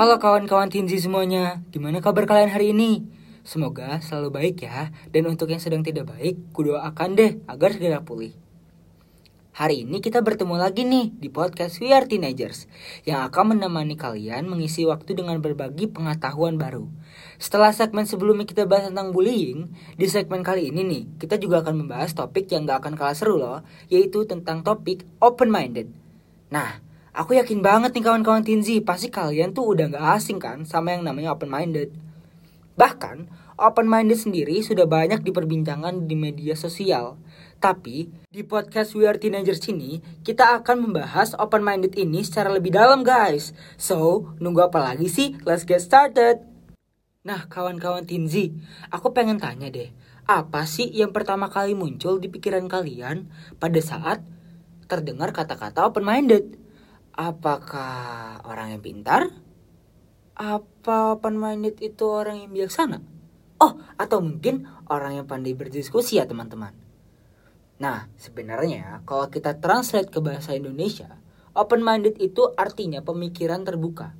Halo kawan-kawan Tinzi semuanya, gimana kabar kalian hari ini? Semoga selalu baik ya, dan untuk yang sedang tidak baik, kudoakan deh agar segera pulih. Hari ini kita bertemu lagi nih di podcast We Are Teenagers yang akan menemani kalian mengisi waktu dengan berbagi pengetahuan baru. Setelah segmen sebelumnya kita bahas tentang bullying, di segmen kali ini nih kita juga akan membahas topik yang gak akan kalah seru loh, yaitu tentang topik open-minded. Nah, Aku yakin banget nih kawan-kawan Tinzi, pasti kalian tuh udah gak asing kan sama yang namanya open minded. Bahkan, open minded sendiri sudah banyak diperbincangkan di media sosial. Tapi, di podcast We Are Teenagers ini, kita akan membahas open minded ini secara lebih dalam guys. So, nunggu apa lagi sih? Let's get started. Nah, kawan-kawan Tinzi, aku pengen tanya deh, apa sih yang pertama kali muncul di pikiran kalian pada saat terdengar kata-kata open minded? Apakah orang yang pintar? Apa open minded itu orang yang bijaksana? Oh, atau mungkin orang yang pandai berdiskusi ya teman-teman. Nah, sebenarnya kalau kita translate ke bahasa Indonesia, open minded itu artinya pemikiran terbuka.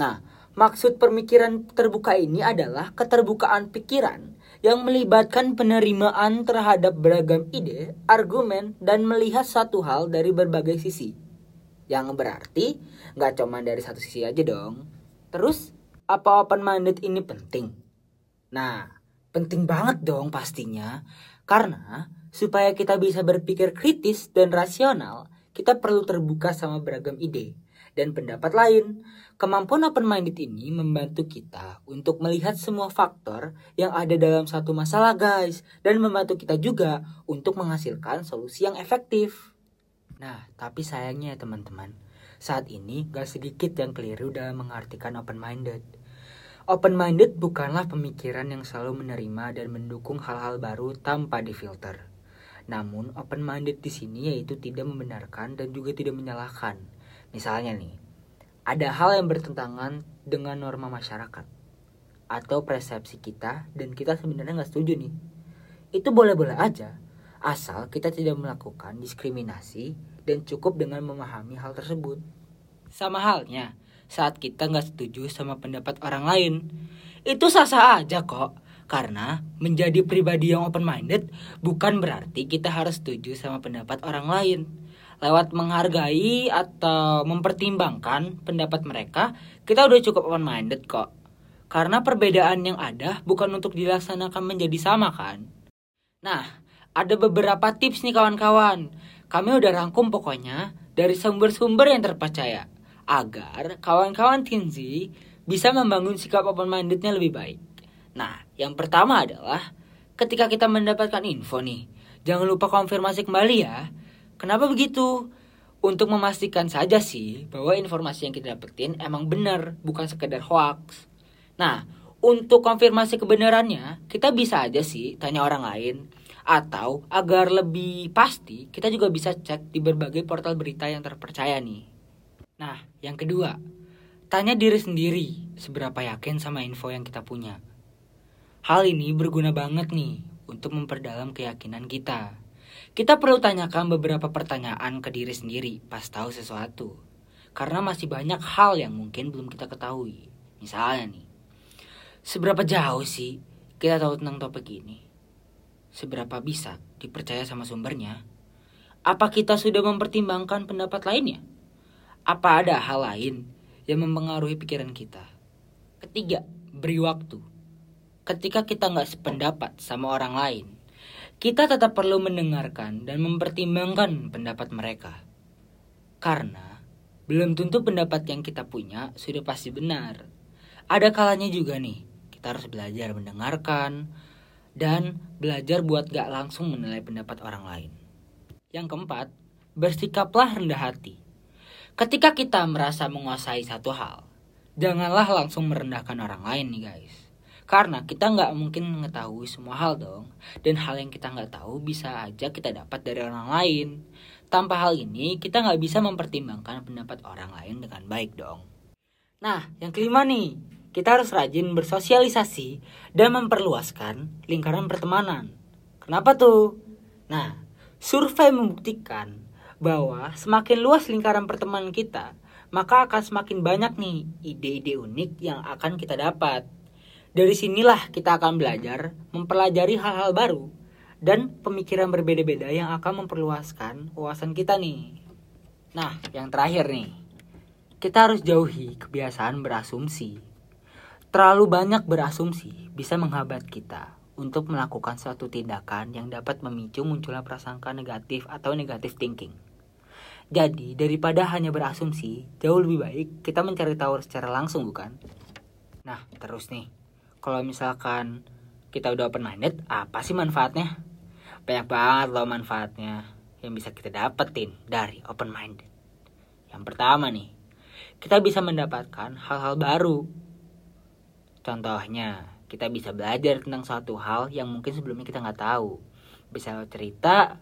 Nah, maksud pemikiran terbuka ini adalah keterbukaan pikiran yang melibatkan penerimaan terhadap beragam ide, argumen, dan melihat satu hal dari berbagai sisi. Yang berarti nggak cuma dari satu sisi aja dong. Terus apa open minded ini penting? Nah, penting banget dong pastinya. Karena supaya kita bisa berpikir kritis dan rasional, kita perlu terbuka sama beragam ide dan pendapat lain. Kemampuan open minded ini membantu kita untuk melihat semua faktor yang ada dalam satu masalah guys dan membantu kita juga untuk menghasilkan solusi yang efektif. Nah, tapi sayangnya ya teman-teman, saat ini gak sedikit yang keliru dalam mengartikan open-minded. Open-minded bukanlah pemikiran yang selalu menerima dan mendukung hal-hal baru tanpa difilter. Namun, open-minded di sini yaitu tidak membenarkan dan juga tidak menyalahkan. Misalnya nih, ada hal yang bertentangan dengan norma masyarakat atau persepsi kita dan kita sebenarnya nggak setuju nih. Itu boleh-boleh aja, asal kita tidak melakukan diskriminasi dan cukup dengan memahami hal tersebut. Sama halnya, saat kita nggak setuju sama pendapat orang lain, itu sah-sah aja kok. Karena menjadi pribadi yang open-minded bukan berarti kita harus setuju sama pendapat orang lain. Lewat menghargai atau mempertimbangkan pendapat mereka, kita udah cukup open-minded kok. Karena perbedaan yang ada bukan untuk dilaksanakan menjadi sama kan. Nah, ada beberapa tips nih kawan-kawan. Kami udah rangkum pokoknya dari sumber-sumber yang terpercaya agar kawan-kawan Tinzi bisa membangun sikap open-mindednya lebih baik. Nah, yang pertama adalah ketika kita mendapatkan info nih, jangan lupa konfirmasi kembali ya. Kenapa begitu? Untuk memastikan saja sih bahwa informasi yang kita dapetin emang benar, bukan sekedar hoax. Nah, untuk konfirmasi kebenarannya, kita bisa aja sih tanya orang lain atau agar lebih pasti, kita juga bisa cek di berbagai portal berita yang terpercaya nih. Nah, yang kedua, tanya diri sendiri seberapa yakin sama info yang kita punya. Hal ini berguna banget nih untuk memperdalam keyakinan kita. Kita perlu tanyakan beberapa pertanyaan ke diri sendiri pas tahu sesuatu. Karena masih banyak hal yang mungkin belum kita ketahui. Misalnya nih, seberapa jauh sih kita tahu tentang topik ini? Seberapa bisa dipercaya sama sumbernya? Apa kita sudah mempertimbangkan pendapat lainnya? Apa ada hal lain yang mempengaruhi pikiran kita? Ketiga, beri waktu. Ketika kita nggak sependapat sama orang lain, kita tetap perlu mendengarkan dan mempertimbangkan pendapat mereka. Karena belum tentu pendapat yang kita punya sudah pasti benar. Ada kalanya juga nih, kita harus belajar mendengarkan, dan belajar buat gak langsung menilai pendapat orang lain. Yang keempat, bersikaplah rendah hati. Ketika kita merasa menguasai satu hal, janganlah langsung merendahkan orang lain nih guys. Karena kita nggak mungkin mengetahui semua hal dong. Dan hal yang kita nggak tahu bisa aja kita dapat dari orang lain. Tanpa hal ini, kita nggak bisa mempertimbangkan pendapat orang lain dengan baik dong. Nah, yang kelima nih, kita harus rajin bersosialisasi dan memperluaskan lingkaran pertemanan. Kenapa tuh? Nah, survei membuktikan bahwa semakin luas lingkaran pertemanan kita, maka akan semakin banyak nih ide-ide unik yang akan kita dapat. Dari sinilah kita akan belajar mempelajari hal-hal baru dan pemikiran berbeda-beda yang akan memperluaskan wawasan kita nih. Nah, yang terakhir nih, kita harus jauhi kebiasaan berasumsi. Terlalu banyak berasumsi bisa menghambat kita untuk melakukan suatu tindakan yang dapat memicu munculnya prasangka negatif atau negatif thinking. Jadi, daripada hanya berasumsi, jauh lebih baik kita mencari tahu secara langsung, bukan? Nah, terus nih, kalau misalkan kita udah open minded, apa sih manfaatnya? Banyak banget loh manfaatnya yang bisa kita dapetin dari open minded. Yang pertama nih, kita bisa mendapatkan hal-hal baru. Contohnya, kita bisa belajar tentang suatu hal yang mungkin sebelumnya kita nggak tahu. Bisa cerita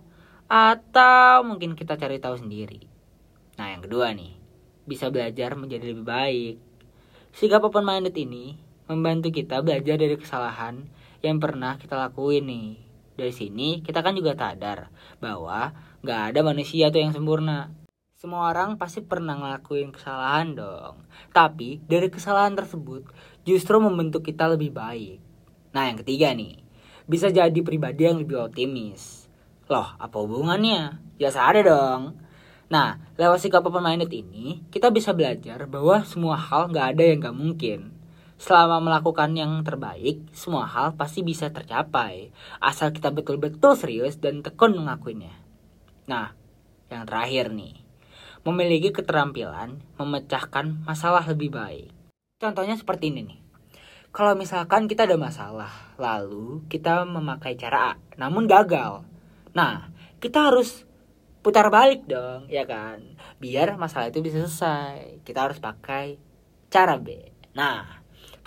atau mungkin kita cari tahu sendiri. Nah, yang kedua nih, bisa belajar menjadi lebih baik. Sikap open minded ini membantu kita belajar dari kesalahan yang pernah kita lakuin nih. Dari sini kita kan juga sadar bahwa gak ada manusia tuh yang sempurna. Semua orang pasti pernah ngelakuin kesalahan dong. Tapi dari kesalahan tersebut justru membentuk kita lebih baik. Nah yang ketiga nih, bisa jadi pribadi yang lebih optimis. Loh apa hubungannya? Ya ada dong. Nah, lewat sikap open minded ini, kita bisa belajar bahwa semua hal gak ada yang gak mungkin. Selama melakukan yang terbaik, semua hal pasti bisa tercapai. Asal kita betul-betul serius dan tekun mengakuinya. Nah, yang terakhir nih. Memiliki keterampilan memecahkan masalah lebih baik. Contohnya seperti ini nih. Kalau misalkan kita ada masalah, lalu kita memakai cara A, namun gagal. Nah, kita harus putar balik dong, ya kan? Biar masalah itu bisa selesai. Kita harus pakai cara B. Nah,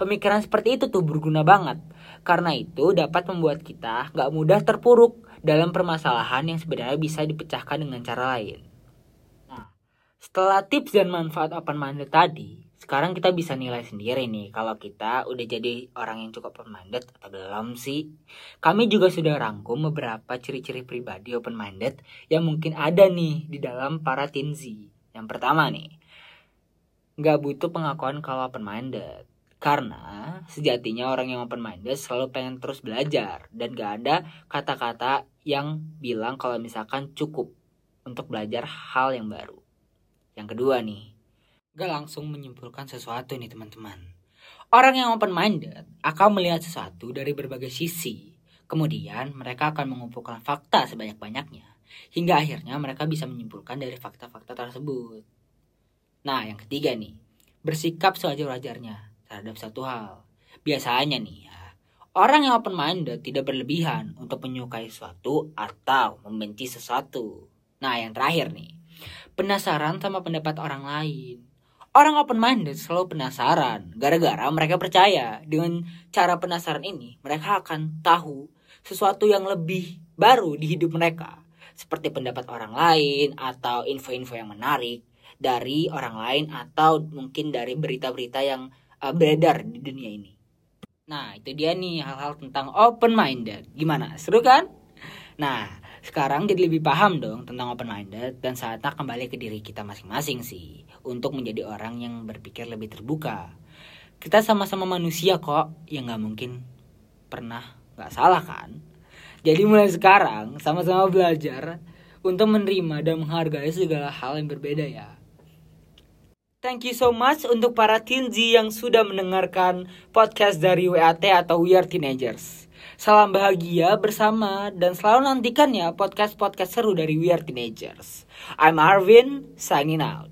Pemikiran seperti itu tuh berguna banget. Karena itu dapat membuat kita gak mudah terpuruk dalam permasalahan yang sebenarnya bisa dipecahkan dengan cara lain. Nah, setelah tips dan manfaat open minded tadi, sekarang kita bisa nilai sendiri nih kalau kita udah jadi orang yang cukup open minded atau belum sih. Kami juga sudah rangkum beberapa ciri-ciri pribadi open minded yang mungkin ada nih di dalam para tinzi. Yang pertama nih, nggak butuh pengakuan kalau open minded. Karena sejatinya orang yang open minded selalu pengen terus belajar dan gak ada kata-kata yang bilang kalau misalkan cukup untuk belajar hal yang baru. Yang kedua nih, gak langsung menyimpulkan sesuatu nih teman-teman. Orang yang open minded akan melihat sesuatu dari berbagai sisi. Kemudian mereka akan mengumpulkan fakta sebanyak-banyaknya. Hingga akhirnya mereka bisa menyimpulkan dari fakta-fakta tersebut. Nah yang ketiga nih, bersikap sewajar-wajarnya terhadap satu hal. Biasanya nih ya, orang yang open minded tidak berlebihan untuk menyukai sesuatu atau membenci sesuatu. Nah, yang terakhir nih, penasaran sama pendapat orang lain. Orang open minded selalu penasaran gara-gara mereka percaya dengan cara penasaran ini mereka akan tahu sesuatu yang lebih baru di hidup mereka seperti pendapat orang lain atau info-info yang menarik dari orang lain atau mungkin dari berita-berita yang uh, beredar di dunia ini. Nah, itu dia nih hal-hal tentang open minded. Gimana? Seru kan? Nah, sekarang jadi lebih paham dong tentang open minded dan saatnya kembali ke diri kita masing-masing sih untuk menjadi orang yang berpikir lebih terbuka. Kita sama-sama manusia kok, yang nggak mungkin pernah nggak salah kan? Jadi mulai sekarang sama-sama belajar untuk menerima dan menghargai segala hal yang berbeda ya. Thank you so much untuk para teenzy yang sudah mendengarkan podcast dari WAT atau We Are Teenagers. Salam bahagia bersama dan selalu nantikan ya podcast-podcast seru dari We Are Teenagers. I'm Arvin, signing out.